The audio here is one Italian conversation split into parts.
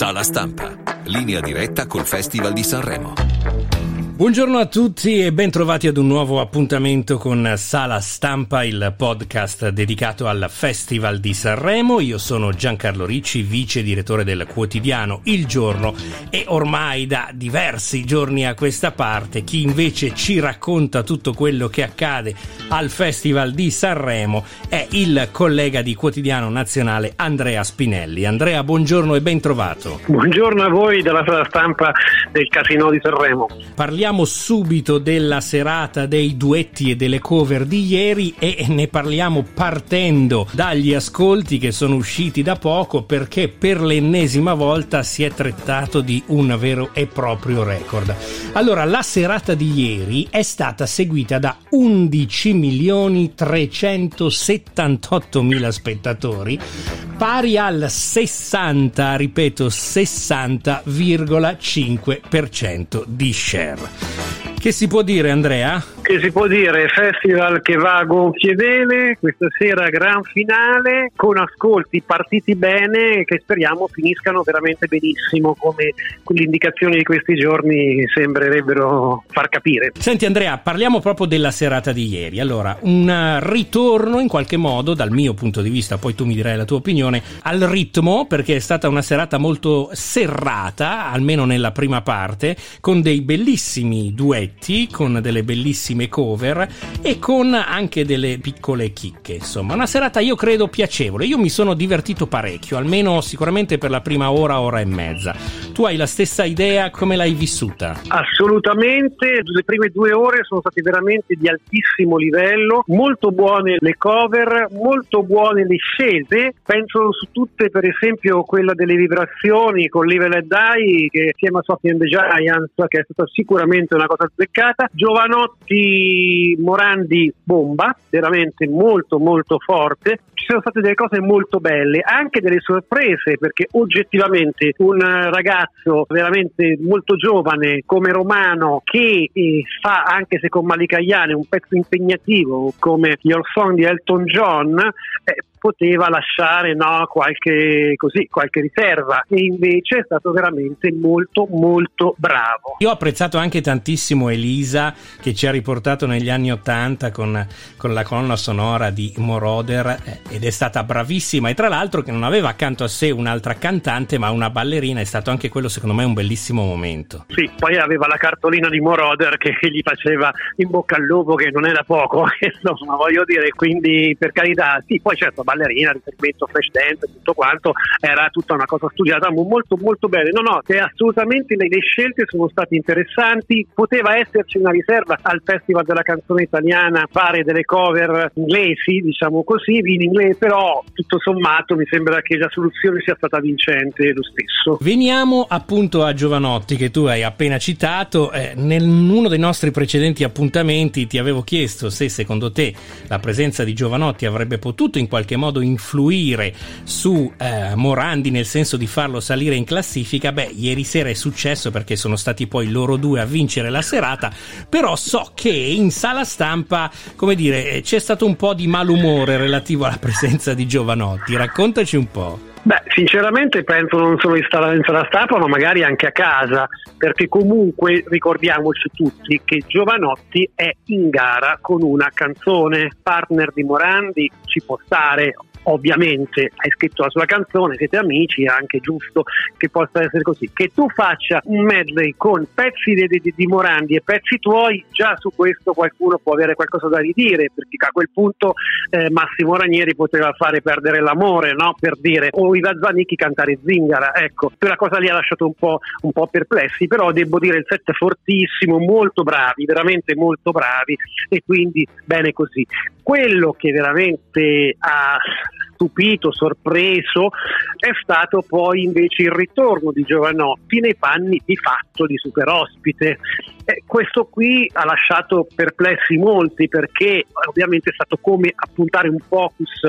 Sala stampa. Linea diretta col Festival di Sanremo. Buongiorno a tutti e ben trovati ad un nuovo appuntamento con Sala Stampa, il podcast dedicato al Festival di Sanremo. Io sono Giancarlo Ricci, vice direttore del quotidiano Il Giorno e ormai da diversi giorni a questa parte chi invece ci racconta tutto quello che accade al Festival di Sanremo è il collega di quotidiano nazionale Andrea Spinelli. Andrea, buongiorno e ben trovato. Buongiorno a voi dalla Sala Stampa del Casino di Sanremo. Parliamo parliamo subito della serata dei duetti e delle cover di ieri e ne parliamo partendo dagli ascolti che sono usciti da poco perché per l'ennesima volta si è trattato di un vero e proprio record. Allora, la serata di ieri è stata seguita da 11 milioni 378 mila spettatori, pari al 60, ripeto, 60,5% di share. Che si può dire Andrea? Che si può dire festival che va a gonfie vele, questa sera gran finale con ascolti partiti bene che speriamo finiscano veramente benissimo come le indicazioni di questi giorni sembrerebbero far capire. Senti Andrea, parliamo proprio della serata di ieri. Allora, un ritorno in qualche modo dal mio punto di vista, poi tu mi dirai la tua opinione, al ritmo perché è stata una serata molto serrata, almeno nella prima parte, con dei bellissimi duetti, con delle bellissime cover e con anche delle piccole chicche. Insomma, una serata io credo piacevole. Io mi sono divertito parecchio, almeno sicuramente per la prima ora, ora e mezza. Tu hai la stessa idea? Come l'hai vissuta? Assolutamente. Le prime due ore sono state veramente di altissimo livello, molto buone le cover, molto buone le scelte. Penso su tutte, per esempio, quella delle vibrazioni con Level and Die, che insieme a Sophie and the Giants, che è stata sicuramente una cosa azzeccata. Giovanotti Morandi bomba, veramente molto molto forte. Ci sono state delle cose molto belle, anche delle sorprese, perché oggettivamente un ragazzo veramente molto giovane come Romano che eh, fa anche se con Malicaiane un pezzo impegnativo come Your Song di Elton John eh, poteva lasciare no, qualche, così, qualche riserva e invece è stato veramente molto molto bravo. Io ho apprezzato anche tantissimo Elisa che ci ha riportato negli anni Ottanta con, con, la colonna sonora di Moroder eh, ed è stata bravissima e tra l'altro che non aveva accanto a sé un'altra cantante ma una ballerina è stato anche quello secondo me un bellissimo momento. Sì, poi aveva la cartolina di Moroder che gli faceva in bocca al lupo che non era poco, insomma voglio dire, quindi per carità, sì, poi certo ballerina, riferimento flash dance, tutto quanto, era tutta una cosa studiata molto molto bene. No, no, assolutamente le, le, scelte sono state interessanti, poteva esserci una riserva al Festival della canzone italiana, fare delle cover inglesi, diciamo così, in inglese, però tutto sommato mi sembra che la soluzione sia stata vincente lo stesso. Veniamo appunto a Giovanotti che tu hai appena citato, eh, in uno dei nostri precedenti appuntamenti ti avevo chiesto se secondo te la presenza di Giovanotti avrebbe potuto in qualche modo influire su eh, Morandi nel senso di farlo salire in classifica, beh, ieri sera è successo perché sono stati poi loro due a vincere la serata, però so che in sala stampa, come dire, c'è stato un po' di malumore relativo alla presenza di Giovanotti. Raccontaci un po'. Beh, sinceramente penso non solo in sala stampa, ma magari anche a casa, perché comunque ricordiamoci tutti che Giovanotti è in gara con una canzone. Partner di Morandi, ci può stare, ovviamente hai scritto la sua canzone, siete amici, è anche giusto che possa essere così. Che tu faccia un medley con pezzi di, di, di, Morandi e pezzi tuoi, già su questo qualcuno può avere qualcosa da ridire, perché a quel punto eh, Massimo Ranieri poteva fare perdere l'amore, no? per dire, o Iva Zanicchi cantare Zingara, ecco, quella cosa lì ha lasciato un po', un po' perplessi, però devo dire il set è fortissimo, molto bravi, veramente molto bravi e quindi bene così. Quello che veramente ha stupito, sorpreso, è stato poi invece il ritorno di Giovanotti nei panni di fatto di super ospite. Eh, questo qui ha lasciato perplessi molti perché ovviamente è stato come appuntare un focus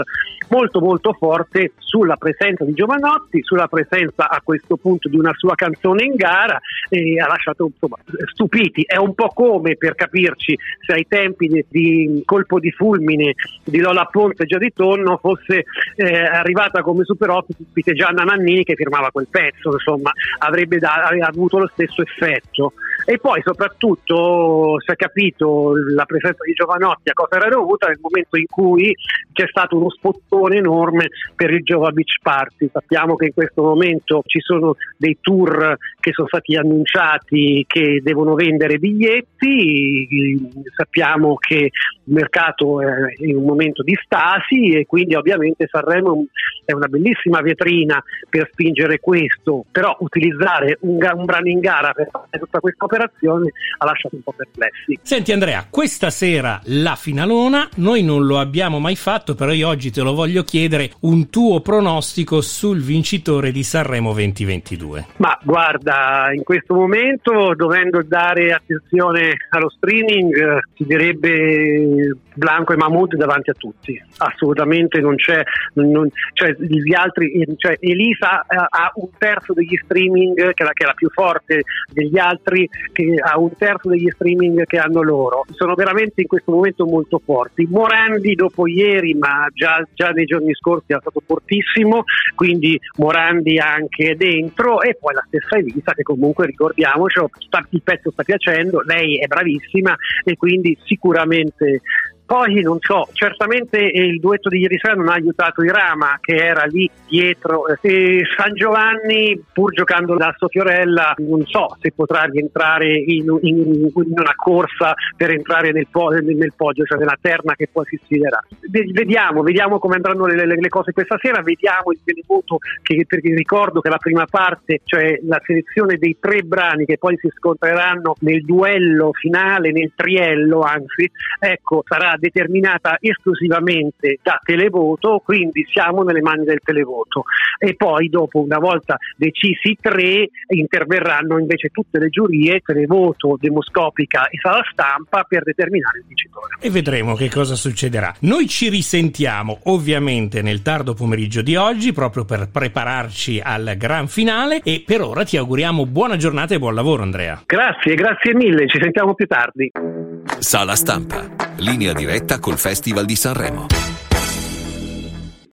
molto molto forte sulla presenza di Giovanotti, sulla presenza a questo punto di una sua canzone in gara e ha lasciato insomma, stupiti. È un po' come per capirci se ai tempi di, di colpo di fulmine di Lola Ponte già di tonno fosse eh, arrivata come super ospite Gianna Nannini che firmava quel pezzo, insomma avrebbe, da, avuto lo stesso effetto. E poi soprattutto si è capito la presenza di Giovanotti a cosa era dovuta nel momento in cui c'è stato uno spottone enorme per il Giova Beach Party. Sappiamo che in questo momento ci sono dei tour che sono stati annunciati che devono vendere biglietti, sappiamo che il mercato è in un momento di stasi e quindi ovviamente Sanremo è una bellissima vetrina per spingere questo, però utilizzare un, un brano in gara per fare tutta questa operazione ha lasciato un po' perplessi. Senti Andrea, questa sera la finalona, noi non lo abbiamo mai fatto, però io oggi te lo voglio chiedere, un tuo pronostico sul vincitore di Sanremo 2022. Ma guarda, in questo momento dovendo dare attenzione allo streaming si direbbe Blanco e Mahmoud davanti a tutti, assolutamente non c'è, non, cioè, gli altri, cioè, Elisa ha un terzo degli streaming che è, la, che è la più forte degli altri, che ha un terzo degli streaming che hanno loro, sono veramente in questo momento molto forti. Morandi dopo ieri, ma già, già nei giorni scorsi è stato fortissimo, quindi Morandi anche dentro e poi la stessa Elisa che comunque ricordiamoci, il pezzo sta piacendo, lei è bravissima e quindi sicuramente poi non so, certamente il duetto di ieri sera non ha aiutato Irama che era lì dietro e San Giovanni pur giocando da Sofiorella non so se potrà rientrare in, in, in una corsa per entrare nel, nel, podio, cioè nella terna che poi si sfiderà. Vediamo, vediamo come andranno le, le, le, cose questa sera, vediamo il televoto che perché ricordo che la prima parte, cioè la selezione dei tre brani che poi si scontreranno nel duello finale, nel triello anzi, ecco, sarà determinata esclusivamente da televoto, quindi siamo nelle mani del televoto. E poi dopo, una volta decisi i tre, interverranno invece tutte le giurie, televoto, demoscopica e sala stampa per determinare il vincitore. E vedremo che cosa succederà. Noi ci risentiamo ovviamente nel tardo pomeriggio di oggi proprio per prepararci al gran finale e per ora ti auguriamo buona giornata e buon lavoro Andrea. Grazie, grazie mille, ci sentiamo più tardi. Sala stampa, linea diretta col Festival di Sanremo.